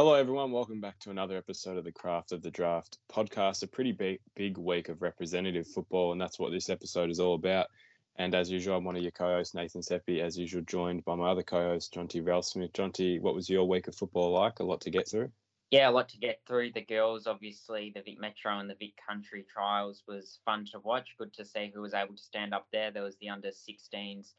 Hello, everyone. Welcome back to another episode of the Craft of the Draft podcast. A pretty big, big week of representative football, and that's what this episode is all about. And as usual, I'm one of your co-hosts, Nathan Seppi, as usual, joined by my other co-host, Jonty T. Ralsmith. Jonty, what was your week of football like? A lot to get through. Yeah, a lot to get through. The girls, obviously, the Vic Metro and the Vic Country trials was fun to watch. Good to see who was able to stand up there. There was the under 16s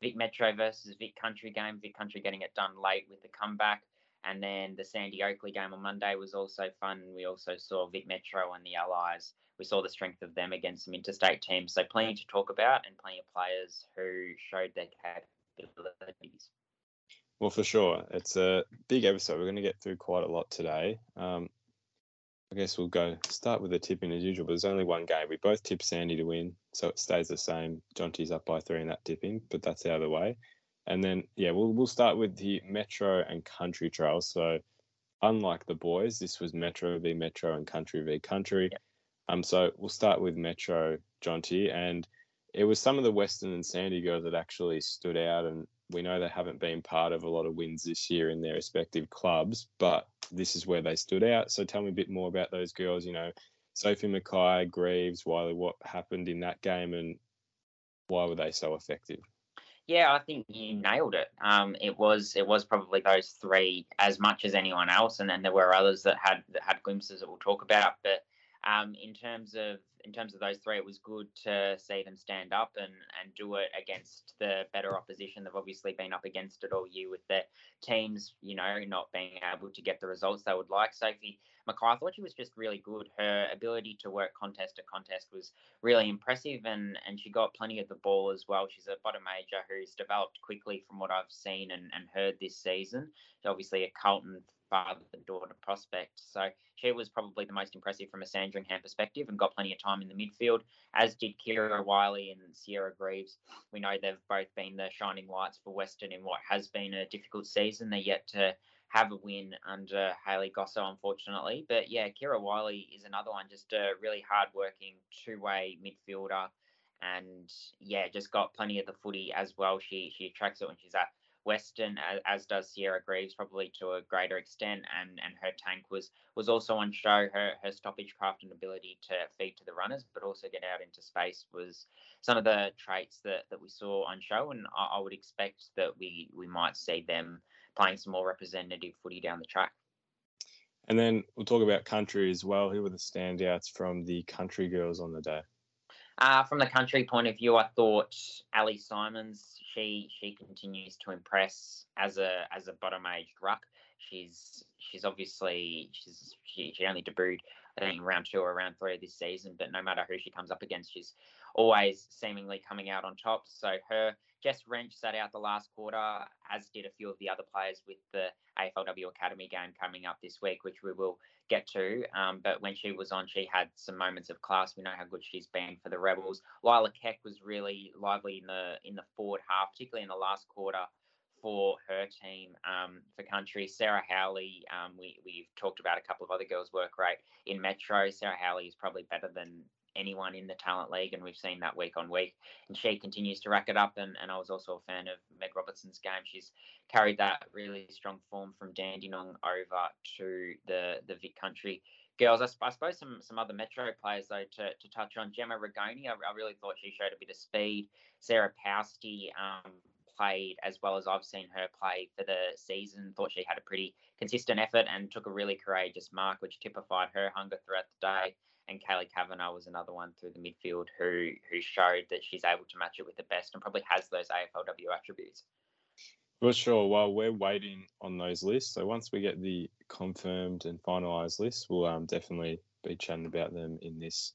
Vic Metro versus Vic Country game. Vic Country getting it done late with the comeback. And then the Sandy Oakleigh game on Monday was also fun. We also saw Vic Metro and the Allies. We saw the strength of them against some interstate teams. So plenty to talk about and plenty of players who showed their capabilities. Well, for sure. It's a big episode. We're going to get through quite a lot today. Um, I guess we'll go start with the tipping as usual, but there's only one game. We both tip Sandy to win, so it stays the same. Jonty's up by three in that tipping, but that's out of the way. And then, yeah, we'll we'll start with the Metro and Country trials. So, unlike the boys, this was Metro v Metro and Country v Country. Yeah. Um, so we'll start with Metro, Jonty, and it was some of the Western and Sandy girls that actually stood out, and we know they haven't been part of a lot of wins this year in their respective clubs, but this is where they stood out. So tell me a bit more about those girls. You know, Sophie Mackay, Greaves, Wiley. What happened in that game, and why were they so effective? Yeah, I think you nailed it. Um, it was it was probably those three as much as anyone else, and then there were others that had that had glimpses that we'll talk about. But um, in terms of in terms of those three, it was good to see them stand up and, and do it against the better opposition. They've obviously been up against it all year with their teams, you know, not being able to get the results they would like. Sophie Mackay, I thought she was just really good. Her ability to work contest to contest was really impressive, and, and she got plenty of the ball as well. She's a bottom major who's developed quickly from what I've seen and, and heard this season. She's obviously a Carlton father daughter prospect. So she was probably the most impressive from a Sandringham perspective and got plenty of time in the midfield, as did Kira Wiley and Sierra Greaves. We know they've both been the shining lights for Western in what has been a difficult season. They're yet to have a win under Haley Gosso, unfortunately. But yeah, Kira Wiley is another one, just a really hard-working two-way midfielder, and yeah, just got plenty of the footy as well. She she attracts it when she's at Western, as, as, does Sierra Greaves, probably to a greater extent, and and her tank was was also on show. Her her stoppage craft and ability to feed to the runners, but also get out into space was some of the traits that, that we saw on show, and I, I would expect that we we might see them playing some more representative footy down the track. And then we'll talk about country as well. Who were the standouts from the country girls on the day? Uh, from the country point of view, I thought Ali Simons. She she continues to impress as a as a bottom aged ruck. She's she's obviously she's she, she only debuted I think round two or round three of this season, but no matter who she comes up against, she's always seemingly coming out on top. So her Jess Wrench sat out the last quarter, as did a few of the other players with the AFLW Academy game coming up this week, which we will get to. Um, but when she was on, she had some moments of class. We know how good she's been for the Rebels. Lila Keck was really lively in the in the forward half, particularly in the last quarter for her team um, for country. Sarah Howley, um, we, we've talked about a couple of other girls' work rate in Metro. Sarah Howley is probably better than anyone in the talent league, and we've seen that week on week. And she continues to rack it up. And, and I was also a fan of Meg Robertson's game. She's carried that really strong form from Dandenong over to the the Vic Country girls. I, I, suppose some some other Metro players though to, to touch on. Gemma Rigoni, I, I, really thought she showed a bit of speed. Sarah Pousty um, played as well as I've seen her play for the season. Thought she had a pretty consistent effort and took a really courageous mark, which typified her hunger throughout the day and Kaylee Kavanagh was another one through the midfield who who showed that she's able to match it with the best and probably has those AFLW attributes. Well, sure. While we're waiting on those lists, so once we get the confirmed and finalised lists, we'll um, definitely be chatting about them in this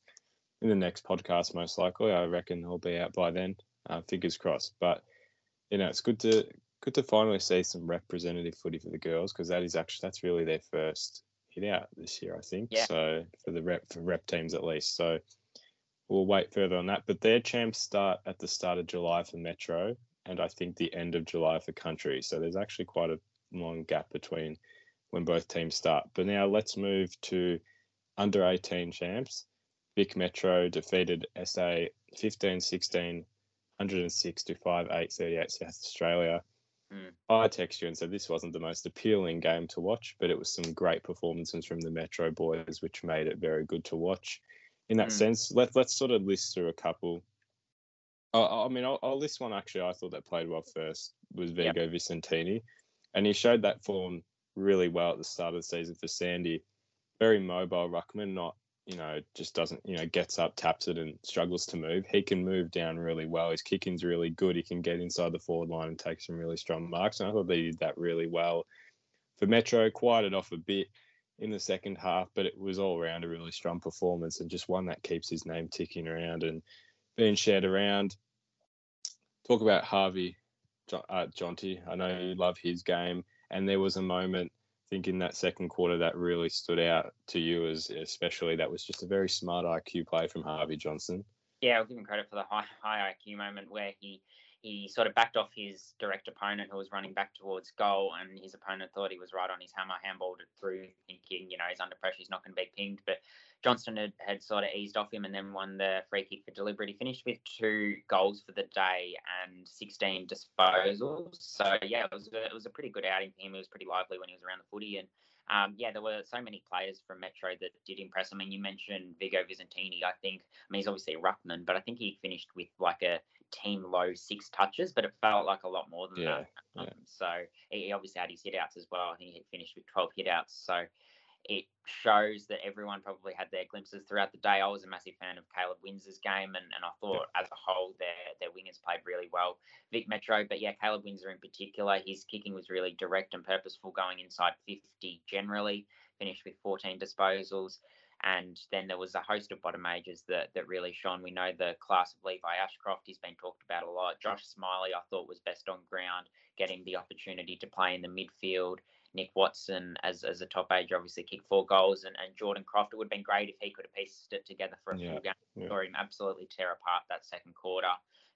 in the next podcast. Most likely, I reckon they'll be out by then. Uh, fingers crossed. But you know, it's good to good to finally see some representative footy for the girls because that is actually that's really their first hit out this year, I think. Yeah. So for the rep for rep teams at least. So we'll wait further on that. But their champs start at the start of July for Metro, and I think the end of July for Country. So there's actually quite a long gap between when both teams start. But now let's move to under 18 champs. Vic Metro defeated SA 15 16, 106 to 5 8 38 South Australia. Mm. I texted you and said this wasn't the most appealing game to watch, but it was some great performances from the Metro boys, which made it very good to watch. In that Mm. sense, let, let's sort of list through a couple. I, I mean, I'll, I'll list one actually I thought that played well first was Yep. Vigo Visentini. And he showed that form really well at the start of the season for Sandy. Very mobile ruckman, not you know, just doesn't, you know, gets up, taps it, and struggles to move. He can move down really well. His kicking's really good. He can get inside the forward line and take some really strong marks. And I thought they did that really well. For Metro, quieted off a bit in the second half, but it was all around a really strong performance and just one that keeps his name ticking around and being shared around. Talk about Harvey uh, Jonty. I know you love his game, and there was a moment think in that second quarter that really stood out to you as especially that was just a very smart IQ play from Harvey Johnston. Yeah, I'll give him credit for the high high IQ moment where he he sort of backed off his direct opponent who was running back towards goal, and his opponent thought he was right on his hammer, handballed it through, thinking you know he's under pressure, he's not going to be pinged. But Johnston had, had sort of eased off him and then won the free kick for deliberate. He finished with two goals for the day and 16 disposals. So yeah, it was a, it was a pretty good outing for him. He was pretty lively when he was around the footy and. Um, yeah, there were so many players from Metro that did impress. I mean, you mentioned Vigo Visentini. I think, I mean, he's obviously a ruckman, but I think he finished with like a team low six touches, but it felt like a lot more than Yeah, that. yeah. Um, so he obviously had his hit outs as well. I think he finished with 12 hit outs. So it shows that everyone probably had their glimpses throughout the day. I was a massive fan of Caleb Windsor's game, and, and I thought as a whole their their wingers played really well. Vic Metro, but yeah, Caleb Windsor in particular, his kicking was really direct and purposeful, going inside 50 generally. Finished with 14 disposals. And then there was a host of bottom majors that, that really shone. We know the class of Levi Ashcroft, he's been talked about a lot. Josh Smillie, I thought, was best on ground, getting the opportunity to play in the midfield. Nick Watson, as, as a top age, obviously kicked four goals. And, and Jordan Croft, it would have been great if he could have pieced it together for a Yeah, full game. yeah. Saw him absolutely tear apart that second quarter.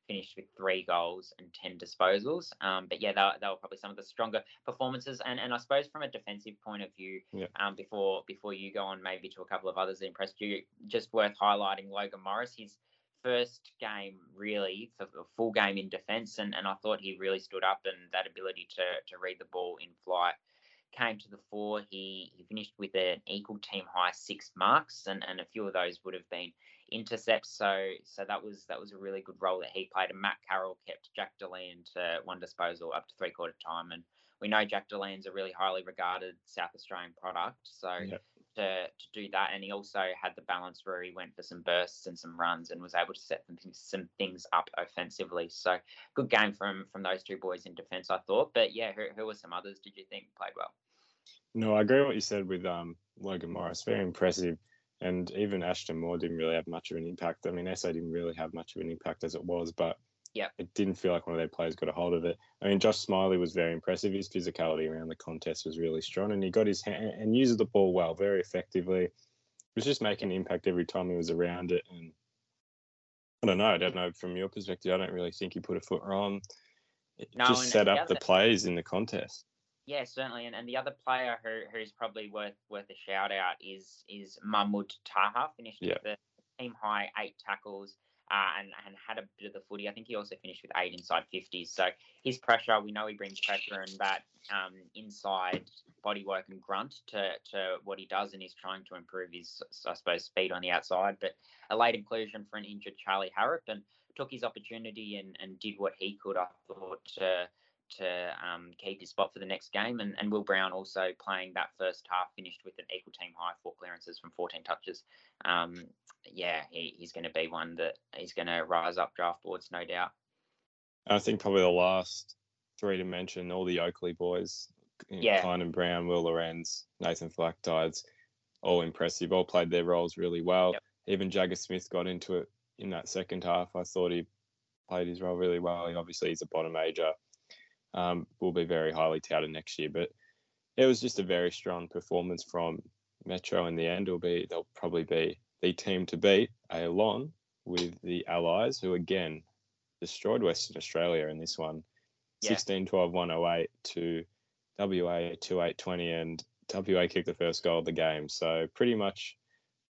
Finished with three goals and 10 disposals. Um, but yeah, they, were- they were probably some of the stronger performances. And, and I suppose from a defensive point of view, Yeah. um, before before you go on maybe to a couple of others that impressed you, just worth highlighting Logan Morris. His first game really for a full game in defence, and, and I thought he really stood up and that ability to to read the ball in flight came to the fore. He he finished with an equal team high six marks, and, and a few of those would have been intercepts. So so that was that was a really good role that he played. And Matt Carroll kept Jack Deland to one disposal up to three quarter time, and we know Jack Deland's a really highly regarded South Australian product. So Yep. to to do that, and he also had the balance where he went for some bursts and some runs, and was able to set some things, some things up offensively. So good game from from those two boys in defence, I thought. But yeah, who, who were some others? Did you think played well? No, I agree with what you said with um, Logan Morris. Very impressive. And even Ashton Moir didn't really have much of an impact. I mean, SA didn't really have much of an impact as it was, but Yeah. it didn't feel like one of their players got a hold of it. I mean, Josh Smillie was very impressive. His physicality around the contest was really strong, and he got his hand and used the ball well, very effectively. He was just making an impact every time he was around it. And I don't know. I don't know from your perspective. I don't really think he put a foot wrong. It No, just set up the plays in the contest. Yeah, certainly. And, and the other player who who's probably worth worth a shout out is is Mahmoud Taha. Finished Yeah. with the team high eight tackles uh, and and had a bit of the footy. I think he also finished with eight inside fifties. So his pressure, we know he brings pressure and that um, inside body work and grunt to to what he does, and he's trying to improve his I suppose speed on the outside. But a late inclusion for an injured Charlie Harrop and took his opportunity and, and did what he could. I thought to to um, keep his spot for the next game. And, and Will Brown also playing that first half, finished with an equal team high, four clearances from 14 touches. Um, yeah, he, he's going to be one that he's going to rise up draft boards, no doubt. I think probably the last three to mention, all the Oakleigh boys, you know, Yeah. Kynan Brown, Will Lorenz, Nathan Flack, Philactides, all impressive, all played their roles really well. Yep. Even Jagga Smith got into it in that second half. I thought he played his role really well. He obviously he's a bottom major. Um, will be very highly touted next year, but it was just a very strong performance from Metro in the end. Will be they'll probably be the team to beat, along with the Allies, who again destroyed Western Australia in this one. Yeah. 16 12 108 to WA 2 8 20, and WA kicked the first goal of the game. So pretty much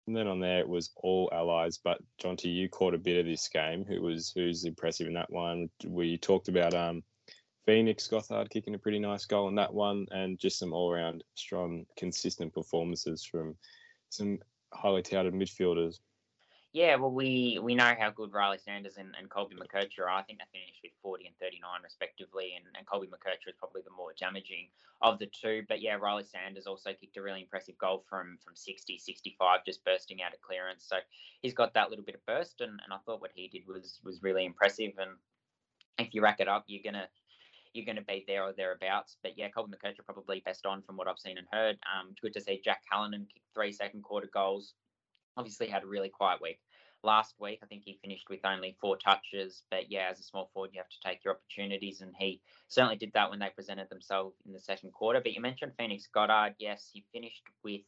from then on there, it was all allies. But Jonty, you caught a bit of this game. Who was who's impressive in that one? We talked about um Phoenix Gothard kicking a pretty nice goal in that one, and just some all round strong, consistent performances from some highly touted midfielders. Yeah, well, we we know how good Riley Sanders and, and Colby McKercher are. I think they finished with 40 and 39 respectively, and, and Colby McKercher is probably the more damaging of the two. But yeah, Riley Sanders also kicked a really impressive goal from from 60, 65, just bursting out of clearance. So he's got that little bit of burst, and, and I thought what he did was was really impressive. And if you rack it up, you're gonna you're going to be there or thereabouts. But yeah, Colby McKercher probably best on from what I've seen and heard. Um, good to see Jack Callanan kick three second quarter goals obviously had a really quiet week last week. I think he finished with only four touches, but yeah, as a small forward, you have to take your opportunities, and he certainly did that when they presented themselves in the second quarter. But you mentioned Phoenix Gothard. Yes, he finished with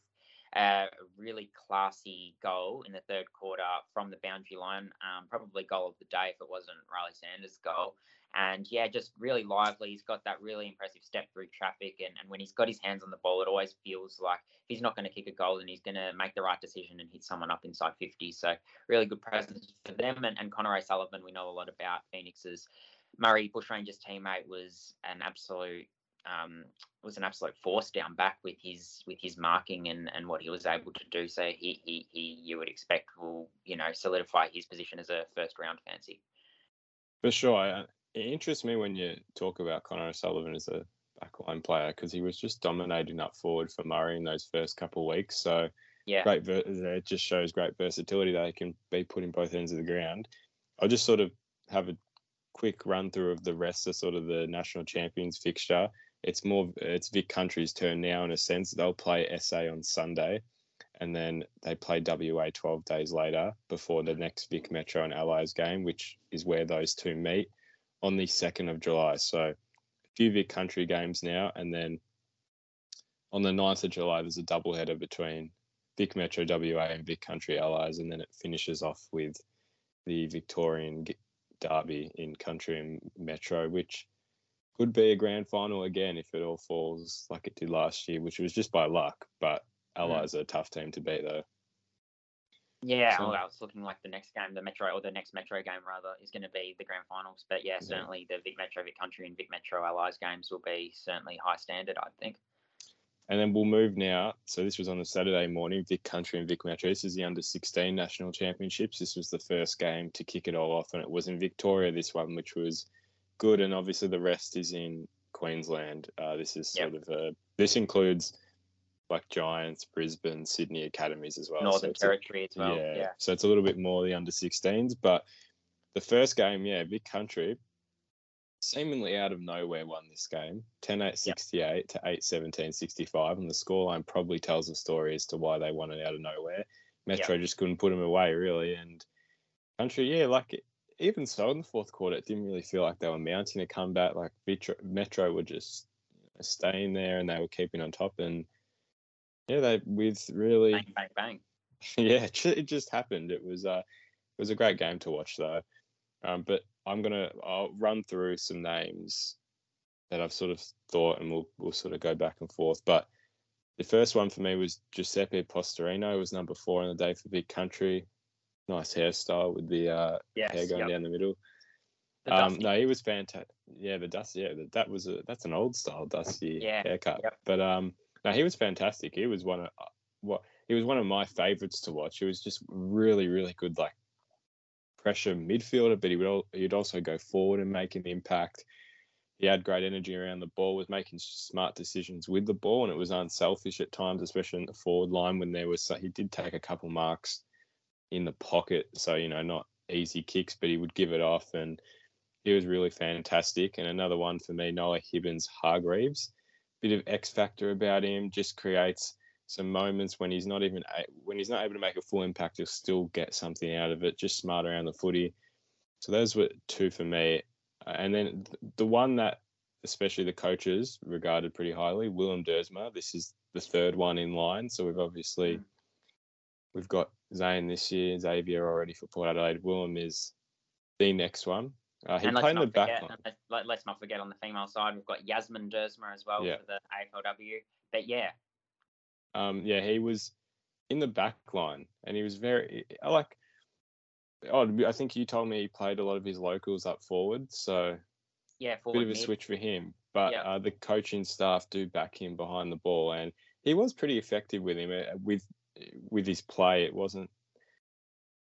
a really classy goal in the third quarter from the boundary line. Um, probably goal of the day if it wasn't Riley Sanders' goal. And yeah, just really lively. He's got that really impressive step through traffic. And, and when he's got his hands on the ball, it always feels like he's not going to kick a goal and he's going to make the right decision and hit someone up inside 50. So really good presence for them. And, and Connor O'Sullivan, we know a lot about Phoenix's. Murray Bushrangers teammate was an absolute um, was an absolute force down back with his with his marking and, and what he was able to do. So he, he he you would expect will you know solidify his position as a first round fancy. For sure, it interests me when you talk about Connor O'Sullivan as a backline player because he was just dominating up forward for Murray in those first couple of weeks. So yeah, great. Ver- it just shows great versatility that he can be put in both ends of the ground. I'll just sort of have a quick run through of the rest of sort of the national champions fixture. It's more it's Vic Country's turn now in a sense. They'll play SA on Sunday, and then they play WA 12 days later before the next Vic Metro and Allies game, which is where those two meet on the 2nd of July. So a few Vic Country games now. And then on the 9th of July, there's a double header between Vic Metro WA and Vic Country Allies. And then it finishes off with the Victorian Derby in Country and Metro, which could be a grand final again if it all falls like it did last year, which was just by luck. But. Allies mm. are a tough team to beat, though. Yeah, so, well, I was looking like the next game, the Metro or the next Metro game rather, is going to be the grand finals. But yeah, certainly the Vic Metro, Vic Country, and Vic Metro Allies games will be certainly high standard, I think. And then we'll move now. So this was on the Saturday morning, Vic Country and Vic Metro. This is the under 16 national championships. This was the first game to kick it all off, and it was in Victoria. This one, which was good, and obviously the rest is in Queensland. Uh, this is sort yep. of a. This includes like Giants, Brisbane, Sydney academies as well. Northern so Territory a, as well. Yeah, yeah. So it's a little bit more the under 16s. But the first game, yeah, Vic Country, seemingly out of nowhere won this game 10 8 68 yep. to 8 17 65. And the scoreline probably tells a story as to why they won it out of nowhere. Metro yep. just couldn't put them away, really. And Country, yeah, like even so in the fourth quarter, it didn't really feel like they were mounting a comeback. Like Metro were just staying there and they were keeping on top. And yeah, they with really bang bang bang. yeah, it just happened. It was uh, it was a great game to watch though. Um, but I'm gonna I'll run through some names that I've sort of thought, and we'll we'll sort of go back and forth. But the first one for me was Giuseppe Posterino. Was number four on the day for Vic Country. Nice hairstyle with the uh, yes, hair going yep. down the middle. The um, no, he was fantastic. Yeah, the dusty. Yeah, that was a that's an old style dusty yeah, haircut. Yep. But um, no, he was fantastic. He was one of uh, what he was one of my favorites to watch. He was just really, really good, like pressure midfielder, but he would he'd also go forward and make an impact. He had great energy around the ball, was making smart decisions with the ball, and it was unselfish at times, especially in the forward line when there was. He did take a couple marks in the pocket, so you know not easy kicks, but he would give it off, and he was really fantastic. And another one for me, Noah Hibbins Hargreaves bit of X factor about him. Just creates some moments when he's not even when he's not able to make a full impact, he'll still get something out of it. Just smart around the footy. So those were two for me. Uh, and then the one that especially the coaches regarded pretty highly, Willem Duursma. This is the third one in line. So we've obviously mm. we've got Zane this year, Xavier already for Port Adelaide. Willem is the next one. Uh, he and played in the back line. Let's, let's not forget on the female side, we've got Yasmin Duursma as well yeah. for the AFLW. But yeah. Um, yeah, he was in the back line and he was very, I like, oh, I think you told me he played a lot of his locals up forward. So Yeah, bit of a mid. switch for him. But Yeah. uh, the coaching staff do back him behind the ball, and he was pretty effective with him uh, with with his play. It wasn't.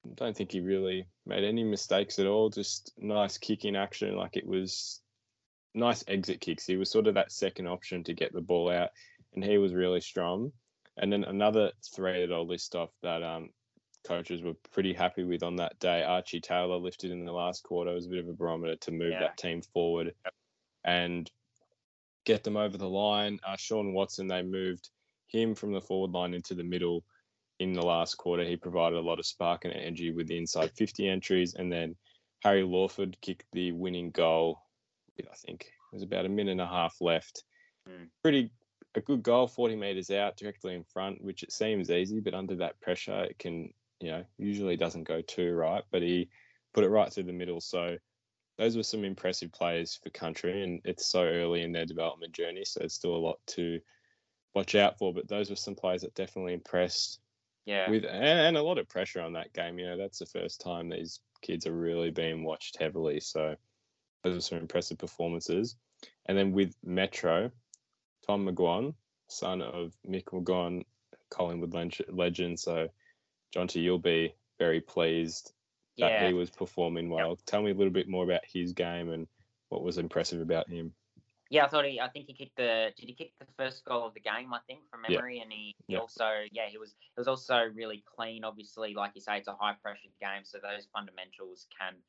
I don't think he really made any mistakes at all. Just nice kicking action, like it was nice exit kicks. He was sort of that second option to get the ball out, and he was really strong. And then another three that I'll list off that um, coaches were pretty happy with on that day. Archie Taylor lifted in the last quarter was a bit of a barometer to move Yeah. that team forward and get them over the line. Uh, Sean Watson, they moved him from the forward line into the middle in the last quarter. He provided a lot of spark and energy with the inside 50 entries. And then Harry Lawford kicked the winning goal I think, it was about a minute and a half left. Mm. Pretty a good goal, 40 metres out, directly in front, which it seems easy, but under that pressure, it can, you know, usually doesn't go too right. But he put it right through the middle. So those were some impressive players for country, and it's so early in their development journey, so there's still a lot to watch out for. But those were some players that definitely impressed Yeah. with, and, and a lot of pressure on that game. You know, that's the first time these kids are really being watched heavily. So those are some impressive performances. And then with Metro, Tom McGuane, son of Mick McGuane, Collingwood legend. So, Jonty, you'll be very pleased that yeah. he was performing well. Tell me a little bit more about his game and what was impressive about him. Yeah, I thought he. I think he kicked the. Did he kick the first goal of the game? I think from Yeah. memory, and he, he Yeah. also. Yeah, he was. He was also really clean. Obviously, like you say, it's a high pressured game, so those fundamentals can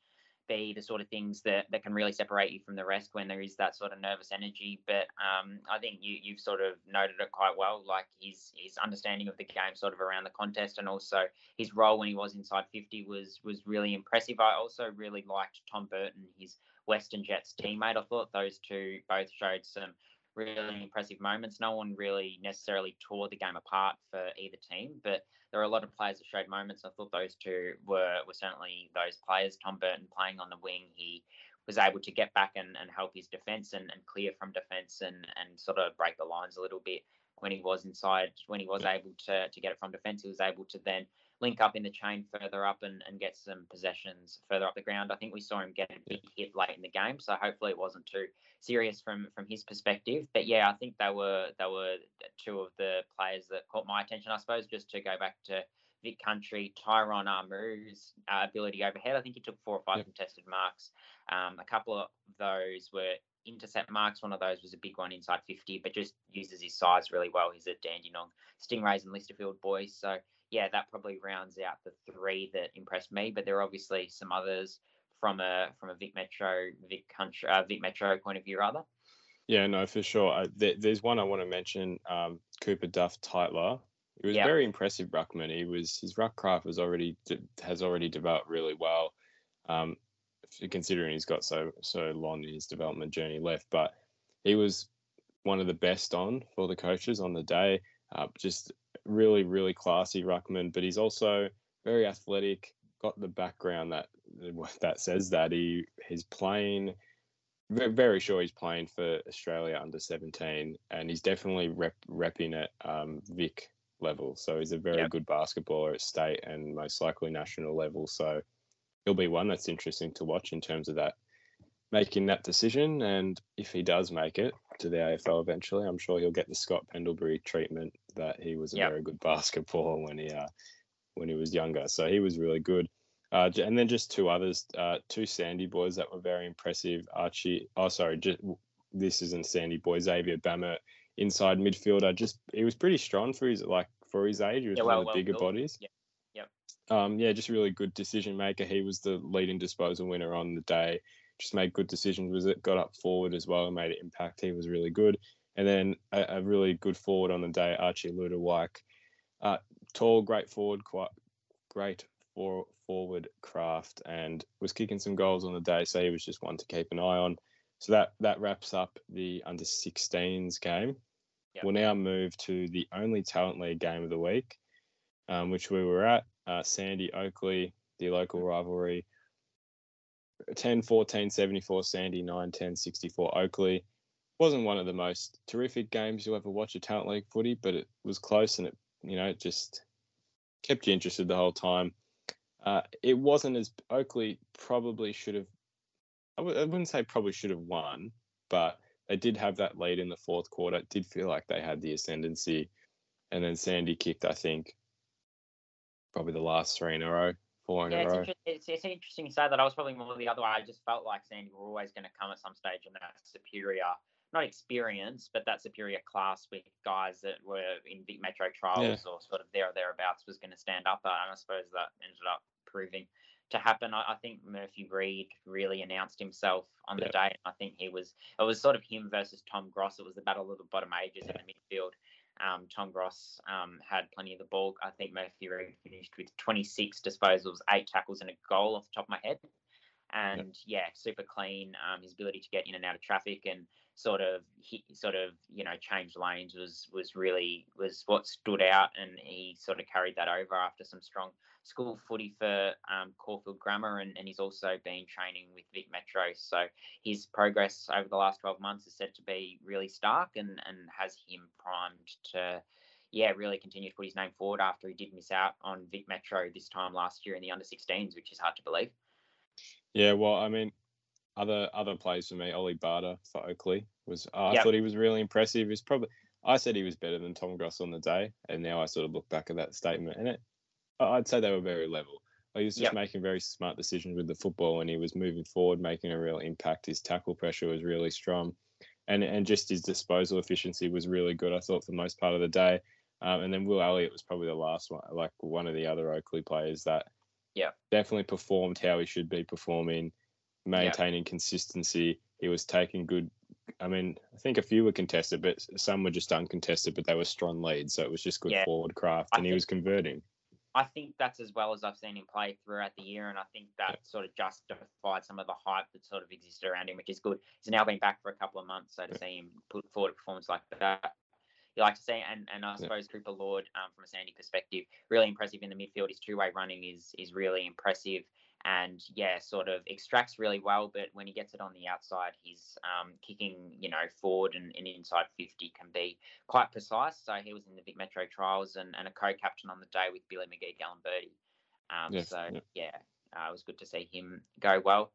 be the sort of things that, that can really separate you from the rest when there is that sort of nervous energy. But um, I think you you've sort of noted it quite well. Like his his understanding of the game, sort of around the contest, and also his role when he was inside fifty was was really impressive. I also really liked Tom Burton, his Western Jets teammate. I thought those two both showed some really impressive moments. No one really necessarily tore the game apart for either team, but there were a lot of players that showed moments. I thought those two were were certainly those players. Tom Burton playing on the wing, he was able to get back and, and help his defence and, and clear from defence and, and sort of break the lines a little bit when he was inside, when he was able to, to get it from defence, he was able to then link up in the chain further up and, and get some possessions further up the ground. I think we saw him get a big hit late in the game, so hopefully it wasn't too serious from from his perspective. But yeah, I think they were they were two of the players that caught my attention. I suppose just to go back to Vic Country, Tyron Armu's uh, ability overhead. I think he took four or five Yep. contested marks. Um, a couple of those were intercept marks. One of those was a big one inside 50, but just uses his size really well. He's a Dandenong Stingrays and Lysterfield boys. So yeah, that probably rounds out the three that impressed me. But there are obviously some others from a from a Vic Metro Vic Country uh, Vic Metro point of view, rather. Yeah, no, for sure. Uh, there, there's one I want to mention. Um, Cooper Duff Tytler. He was Yeah. very impressive ruckman. He was his ruck craft was already has already developed really well. Um, considering he's got so so long in his development journey left, but he was one of the best on for the coaches on the day. Uh, just really really classy ruckman, but he's also very athletic. Got the background that that says that he he's playing very sure he's playing for Australia under 17, and he's definitely rep, repping at um, Vic level. So he's a very Yep. good basketballer at state and most likely national level. So he'll be one that's interesting to watch in terms of that making that decision. And if he does make it to the AFL eventually, I'm sure he'll get the Scott Pendlebury treatment that he was a Yep. very good basketballer when he uh, when he was younger. So he was really good. Uh, and then just two others, uh, two Sandy boys that were very impressive. Archie, oh sorry, just, this isn't Sandy boy. Xavier Bammer, inside midfielder, just he was pretty strong for his like for his age. He was Yeah, one of the well bigger built. bodies. Yeah. Yep. Um, yeah, just really good decision maker. He was the leading disposal winner on the day. Just made good decisions. Was it got up forward as well and made an impact. He was really good. And then a, a really good forward on the day, Archie Luderwijk. Uh, tall, great forward, quite great for forward craft, and was kicking some goals on the day. So he was just one to keep an eye on. So that that wraps up the under 16s game. Yep. We'll now move to the only talent league game of the week, um, which we were at. Uh, Sandy Oakleigh, the local rivalry. 10 14 74 Sandy, 9 10 64 Oakleigh. Wasn't one of the most terrific games you'll ever watch a talent league footy, but it was close and it, you know, it just kept you interested the whole time. Uh, it wasn't as Oakleigh probably should have I w- I wouldn't say probably should have won, but they did have that lead in the fourth quarter. It did feel like they had the ascendancy, and then Sandy kicked, I think, probably the last three in a row, four in Yeah, a it's, row. inter- it's, it's interesting to say that. I was probably more the other way. I just felt like Sandy were always going to come at some stage and that superior, not experience, but that superior class with guys that were in big metro trials or sort of there or thereabouts was going to stand up. And I suppose that ended up proving to happen. I, I think Murphy Reid really announced himself on the Yeah. day. I think he was, it was sort of him versus Tom Gross. It was the battle of the bottom ages in the midfield. Um, Tom Gross um, had plenty of the ball. I think Murphy Reid finished with 26 disposals, eight tackles, and a goal off the top of my head. And yeah, super clean. Um, his ability to get in and out of traffic and sort of he sort of you know changed lanes was was really was what stood out, and he sort of carried that over after some strong school footy for um, Caulfield Grammar, and, and he's also been training with Vic Metro. So his progress over the last 12 months is said to be really stark and, and has him primed to, yeah, really continue to put his name forward after he did miss out on Vic Metro this time last year in the under 16s, which is hard to believe. Yeah, well, I mean, other other plays for me, Ollie Barter for Oakleigh was. Uh, I thought he was really impressive. He's probably. I said he was better than Tom Gross on the day, and now I sort of look back at that statement, and it. I'd say they were very level. He was just Yep. making very smart decisions with the football, and he was moving forward, making a real impact. His tackle pressure was really strong, and and just his disposal efficiency was really good. I thought for the most part of the day, um, and then Will Elliott was probably the last one, like one of the other Oakleigh players that yeah, definitely performed how he should be performing, maintaining consistency. He was taking good. I mean, I think a few were contested, but some were just uncontested, but they were strong leads. So it was just good Yeah. forward craft, I and he think- was converting. I think that's as well as I've seen him play throughout the year, and I think that sort of justified some of the hype that sort of existed around him, which is good. He's now been back for a couple of months, so to Yeah. see him put forward a performance like that, you like to see. And and I suppose Cooper Lord, um, from a Sandy perspective, really impressive in the midfield. His two way running is is really impressive, and yeah, sort of extracts really well. But when he gets it on the outside, his um, kicking, you know, forward and, and inside fifty can be quite precise. So he was in the Vic Metro trials and, and a co-captain on the day with Billy McGee Gallenberti. Um, Yes, so yeah. yeah, uh, it was good to see him go well.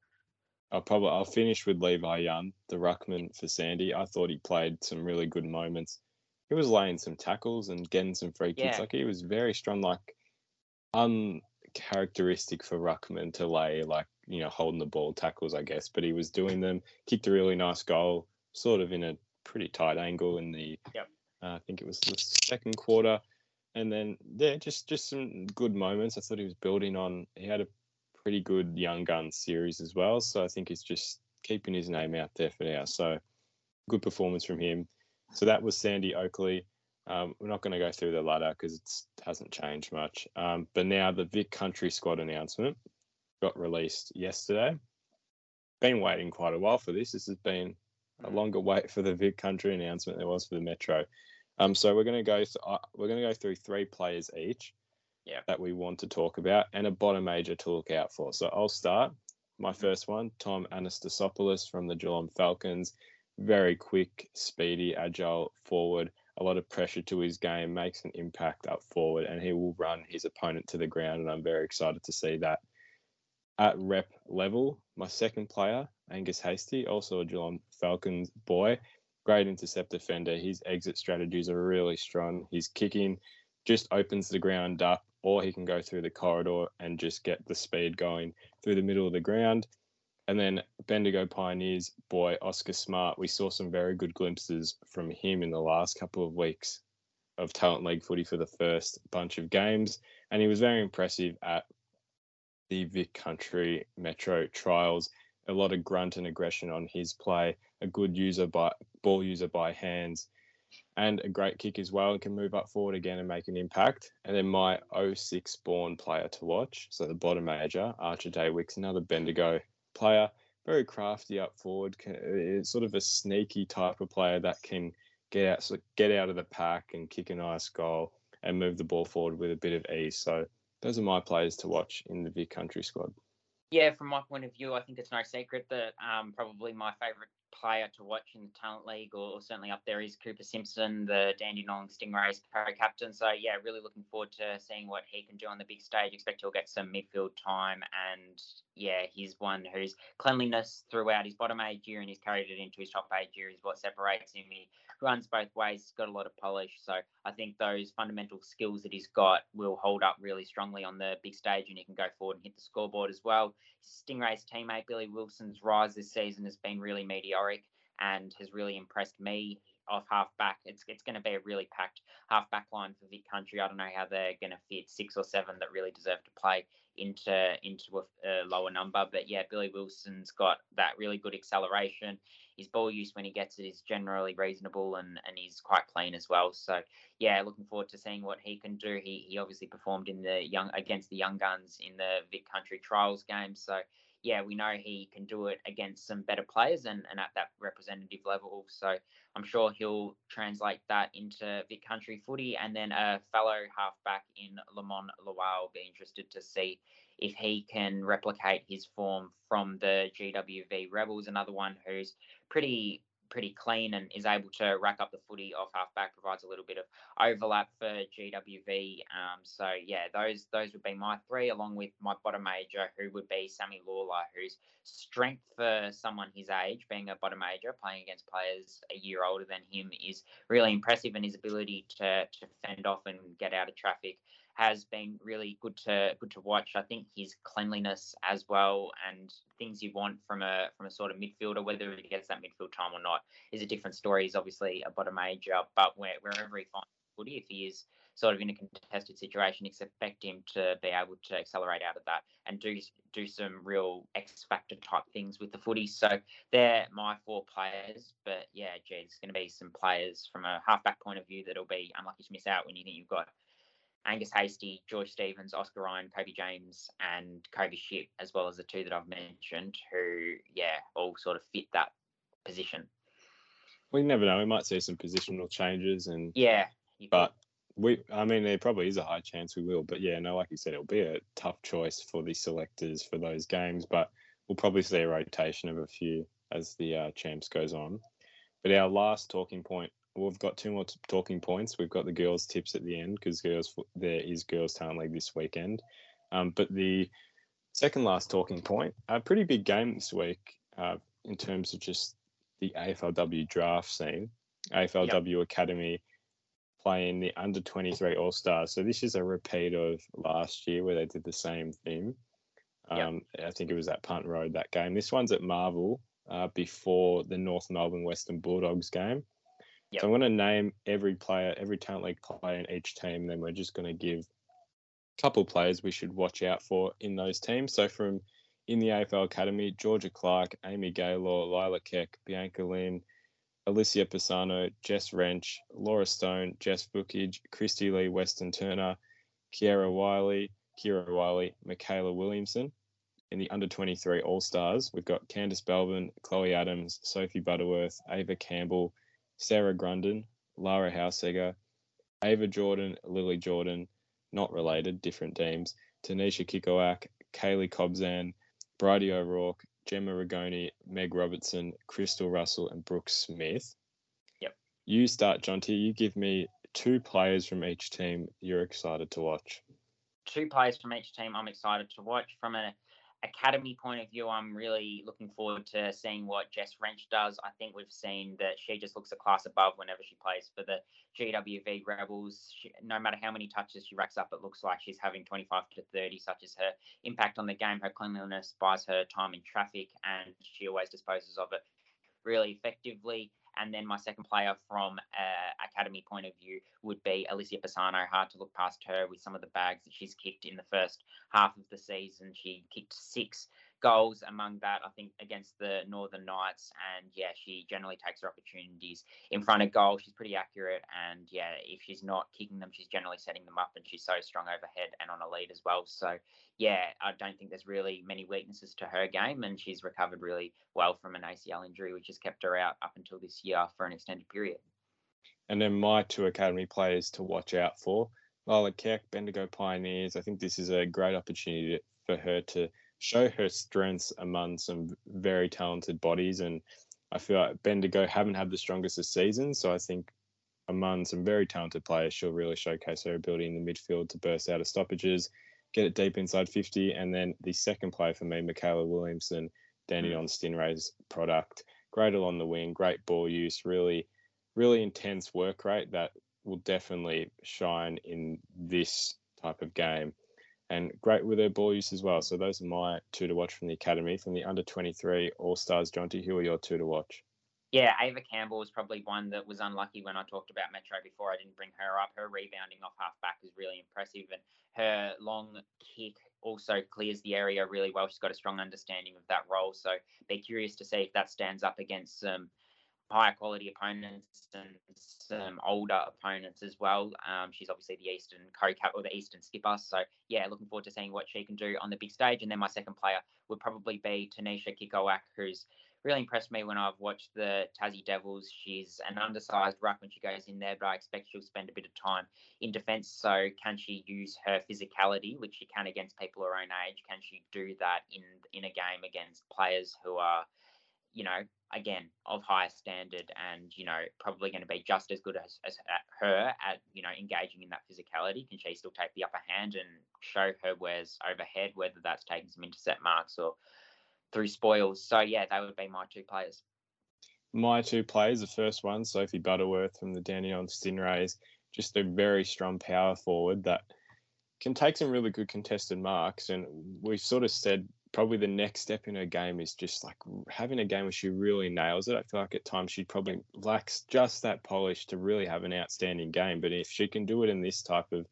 I'll probably I'll finish with Levi Young, the ruckman for Sandy. I thought he played some really good moments. He was laying some tackles and getting some free kicks. Yeah. Like he was very strong. Like uncharacteristic for ruckman to lay like you know holding the ball tackles, I guess. But he was doing them. Kicked a really nice goal, sort of in a pretty tight angle in the. Yep. Uh, I think it was the second quarter, and then yeah, just just some good moments. I thought he was building on. He had a pretty good young gun series as well. So I think he's just keeping his name out there for now. So good performance from him. So that was Sandy Oakleigh. Um, we're not going to go through the ladder because it hasn't changed much. Um, but now the Vic Country squad announcement got released yesterday. Been waiting quite a while for this. This has been a Mm. longer wait for the Vic Country announcement than it was for the Metro. Um, so we're going to go. Th- uh, we're going to go through three players each Yeah. that we want to talk about and a bottom major to look out for. So I'll start. My Mm-hmm. first one, Tom Anastasopoulos from the Geelong Falcons. Very quick, speedy, agile forward. A lot of pressure to his game, makes an impact up forward, and he will run his opponent to the ground. And I'm very excited to see that. At rep level, my second player, Angus Hasty, also a Geelong Falcons boy, great intercept defender. His exit strategies are really strong. His kicking just opens the ground up, or he can go through the corridor and just get the speed going through the middle of the ground. And then Bendigo Pioneers boy Oscar Smart, we saw some very good glimpses from him in the last couple of weeks of talent league footy for the first bunch of games, and he was very impressive at the Vic Country Metro trials. A lot of grunt and aggression on his play, a good user by ball user by hands, and a great kick as well and can move up forward again and make an impact. And then my 06 born player to watch, so the bottom major, Archer Day-Wicks, another Bendigo player, very crafty up forward, can, is sort of a sneaky type of player that can get out, so get out of the pack and kick a nice goal and move the ball forward with a bit of ease. So those are my players to watch in the Vic Country squad. Yeah, from my point of view, I think it's no secret that um, probably my favourite player to watch in the talent league, or, certainly up there is Cooper Simpson, the Dandenong Stingrays co-captain. So yeah, really looking forward to seeing what he can do on the big stage. Expect he'll get some midfield time, and yeah, he's one whose cleanliness throughout his bottom age year and he's carried it into his top age year is what separates him. He runs both ways. He's got a lot of polish. So I think those fundamental skills that he's got will hold up really strongly on the big stage and he can go forward and hit the scoreboard as well. Stingray's teammate Billy Wilson's rise this season has been really meteoric and has really impressed me off half back. It's it's going to be a really packed half back line for Vic Country. I don't know how they're going to fit six or seven that really deserve to play into into a, a, lower number. But yeah, Billy Wilson's got that really good acceleration. His ball use when he gets it is generally reasonable and, and he's quite clean as well. So yeah, looking forward to seeing what he can do. He he obviously performed in the young against the young guns in the Vic Country Trials game. So yeah, we know he can do it against some better players and, and at that representative level. So I'm sure he'll translate that into Vic Country footy. And then a fellow halfback in Lamont Lawal will be interested to see if he can replicate his form from the GWV Rebels, another one who's pretty pretty clean and is able to rack up the footy off halfback, provides a little bit of overlap for GWV. Um, so yeah, those those would be my three, along with my bottom major, who would be Sammy Lalor, whose strength for someone his age, being a bottom major, playing against players a year older than him, is really impressive, and his ability to to fend off and get out of traffic has been really good to good to watch. I think his cleanliness as well and things you want from a from a sort of midfielder, whether he gets that midfield time or not, is a different story. He's obviously a bottom major, but where, wherever he finds footy, if he is sort of in a contested situation, expect him to be able to accelerate out of that and do do some real X factor type things with the footy. So they're my four players. But yeah, gee, there's going to be some players from a halfback point of view that'll be unlucky to miss out when you think you've got Angus Hasty, George Stevens, Oscar Ryan, Kobe James, and Kobe Ship, as well as the two that I've mentioned, who, yeah, all sort of fit that position. We never know. We might see some positional changes, and yeah, but we, I mean, there probably is a high chance we will. But yeah, no, like you said, it'll be a tough choice for the selectors for those games. But we'll probably see a rotation of a few as the uh, champs goes on. But our last talking point we've got two more t- talking points. We've got the girls' tips at the end because girls there is girls' talent league this weekend. Um, but the second last talking point, a pretty big game this week uh, in terms of just the AFLW draft scene. AFLW yep. Academy playing the under 23 All Stars. So this is a repeat of last year where they did the same thing. Um, yep. I think it was at Punt Road that game. This one's at Marvel uh, before the North Melbourne Western Bulldogs game. Yep. So I'm going to name every player, every talent league player in each team. Then we're just going to give a couple players we should watch out for in those teams. So from in the AFL Academy, Georgia Clark, Amy Gaylor, Lila Keck, Bianca Lynn, Alicia Pisano, Jess Wrench, Laura Stone, Jess Bookage, Christy Lee Weston Turner, Kiera Wiley, Kira Wiley, Michaela Williamson. In the under 23 All Stars, we've got Candice Belvin, Chloe Adams, Sophie Butterworth, Ava Campbell, Sarah Grundon, Lara Hausegger, Ava Jordan, Lily Jordan, not related, different teams, Tanisha Kikoak, Kaylee Cobzan, Bridie O'Rourke, Gemma Rigoni, Meg Robertson, Crystal Russell, and Brooke Smith. Yep. You start, Jonty You give me two players from each team you're excited to watch. Two players from each team I'm excited to watch. From a academy point of view, I'm really looking forward to seeing what Jess Wrench does. I think we've seen that she just looks a class above whenever she plays for the GWV Rebels. She, no matter how many touches she racks up, it looks like she's having 25 to 30, such as her impact on the game. Her cleanliness buys her time in traffic, and she always disposes of it really effectively. And then my second player from uh, academy point of view would be Alicia Pisano. Hard to look past her with some of the bags that she's kicked in the first half of the season. She kicked six goals among that, I think, against the Northern Knights. And yeah, she generally takes her opportunities in front of goal. She's pretty accurate. And yeah, if she's not kicking them, she's generally setting them up. And she's so strong overhead and on a lead as well. So yeah, I don't think there's really many weaknesses to her game. And she's recovered really well from an ACL injury, which has kept her out up until this year for an extended period. And then my two academy players to watch out for. Lila Keck, Bendigo Pioneers. I think this is a great opportunity for her to show her strengths among some very talented bodies. And I feel like Bendigo haven't had the strongest of seasons, so I think among some very talented players, she'll really showcase her ability in the midfield to burst out of stoppages, get it deep inside 50. And then the second player for me, Michaela Williamson, Dandenong mm. Stingray's product. Great along the wing, great ball use, really, really intense work rate that will definitely shine in this type of game. And great with her ball use as well. So those are my two to watch from the academy. From the under 23 All Stars, Jonty, who are your two to watch? Yeah, Ava Campbell was probably one that was unlucky when I talked about Metro before. I didn't bring her up. Her rebounding off half back is really impressive, and her long kick also clears the area really well. She's got a strong understanding of that role. So be curious to see if that stands up against some higher quality opponents and some older opponents as well. Um, she's obviously the Eastern co-cap or the Eastern skipper. So yeah, looking forward to seeing what she can do on the big stage. And then my second player would probably be Tanisha Kikowak, who's really impressed me when I've watched the Tassie Devils. She's an undersized ruck when she goes in there, but I expect she'll spend a bit of time in defence. So can she use her physicality, which she can against people her own age? Can she do that in in a game against players who are, you know, again of higher standard and you know probably going to be just as good as, as her at you know engaging in that physicality? Can she still take the upper hand and show her wares overhead, whether that's taking some intercept marks or through spoils. So yeah, they would be my two players. My two players, the first one, Sophie Butterworth from the Dandenong Stingrays, just a very strong power forward that can take some really good contested marks. And we've sort of said probably the next step in her game is just like having a game where she really nails it. I feel like at times she probably lacks just that polish to really have an outstanding game. But if she can do it in this type of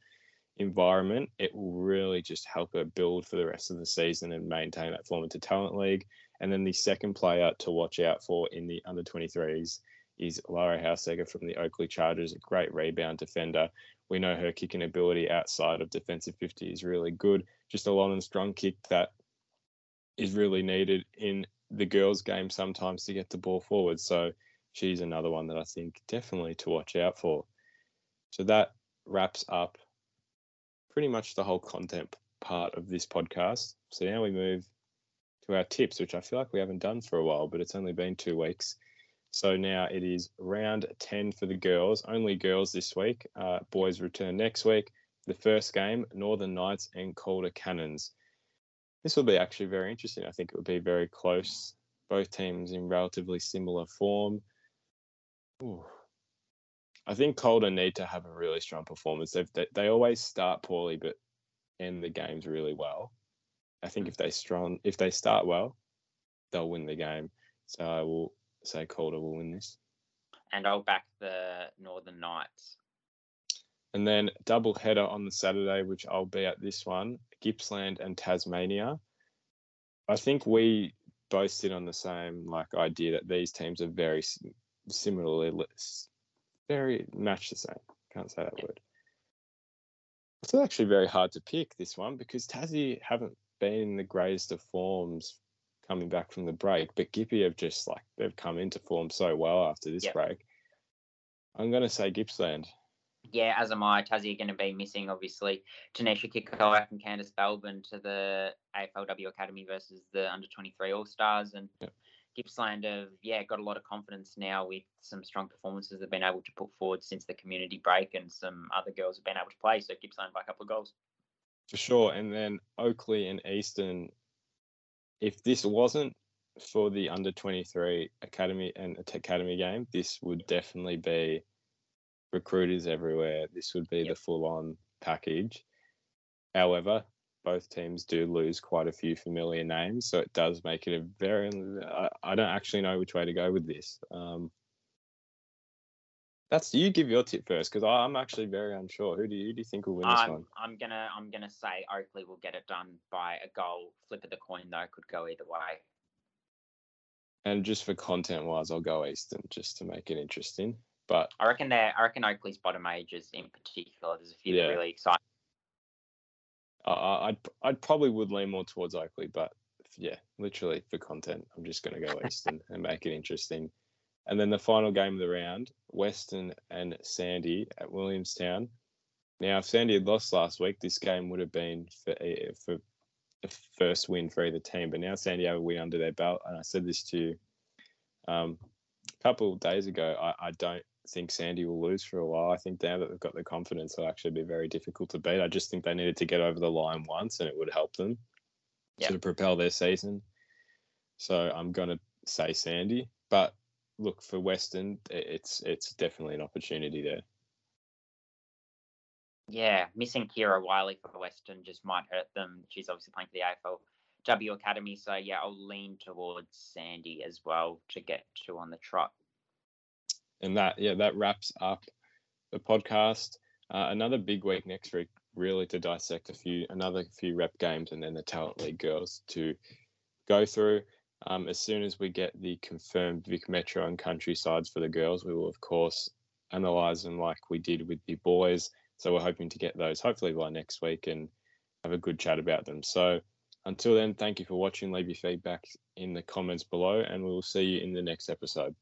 environment, it will really just help her build for the rest of the season and maintain that form into Talent League. And then the second player to watch out for in the under 23s is Lara Hausegger from the Oakleigh Chargers, a great rebound defender. We know her kicking ability outside of defensive 50 is really good. Just a long and strong kick that is really needed in the girls' game sometimes to get the ball forward. So she's another one that I think definitely to watch out for. So that wraps up pretty much the whole content part of this podcast. So now we move to our tips, which I feel like we haven't done for a while, but it's only been two weeks. So now it is round 10 for the girls, only girls this week. Uh, boys return next week. The first game, Northern Knights and Calder Cannons. This will be actually very interesting. I think it will be very close. Both teams in relatively similar form. Ooh, I think Calder need to have a really strong performance. They've, they they always start poorly, but end the games really well. I think hmm. if they strong if they start well, they'll win the game. So I will say Calder will win this. And I'll back the Northern Knights. And then double header on the Saturday, which I'll be at this one, Gippsland and Tasmania. I think we both sit on the same like idea that these teams are very similarly very much the same. Can't say that yeah. word. It's actually very hard to pick this one because Tassie haven't been in the greatest of forms coming back from the break, but Gippy have just like they've come into form so well after this yep. break. I'm going to say Gippsland. Yeah, as am I. Tassie are going to be missing, obviously, Tanisha Kikowak and Candice Belbin to the AFLW Academy versus the under 23 All Stars. And yep. Gippsland have yeah got a lot of confidence now with some strong performances they've been able to put forward since the community break, and some other girls have been able to play. So Gippsland by a couple of goals. For sure, and then Oakleigh and Eastern. If this wasn't for the under twenty three academy and academy game, this would definitely be recruiters everywhere. This would be yep. the full on package. However, both teams do lose quite a few familiar names, so it does make it a very. I, I don't actually know which way to go with this. Um, that's you give your tip first because I'm actually very unsure. Who do you do you think will win this I'm, one? I'm gonna I'm gonna say Oakleigh will get it done by a goal. Flip of the coin though could go either way. And just for content wise, I'll go Eastern just to make it interesting. But I reckon they I reckon Oakleigh's bottom ages in particular. There's a few yeah. that really exciting uh, I'd I'd probably would lean more towards Oakleigh, but yeah, literally for content, I'm just going to go Eastern and make it interesting. And then the final game of the round, Western and Sandy at Williamstown. Now, if Sandy had lost last week, this game would have been for eh, for the first win for either team. But now Sandy have a win under their belt, and I said this to you Um, a couple of days ago, I, I don't think Sandy will lose for a while. I think now that they've got the confidence, it'll actually be very difficult to beat. I just think they needed to get over the line once, and it would help them Yep. to propel their season. So I'm going to say Sandy, but look for Western, it's it's definitely an opportunity there. Yeah, missing Kira Wiley for Western just might hurt them. She's obviously playing for the AFLW Academy, so yeah, I'll lean towards Sandy as well to get two on the trot. And that yeah, that wraps up the podcast. Uh, another big week next week, really to dissect a few another few rep games and then the talent league girls to go through. Um, as soon as we get the confirmed Vic Metro and country sides for the girls, we will of course analyze them like we did with the boys. So we're hoping to get those hopefully by next week and have a good chat about them. So until then, thank you for watching. Leave your feedback in the comments below, and we will see you in the next episode.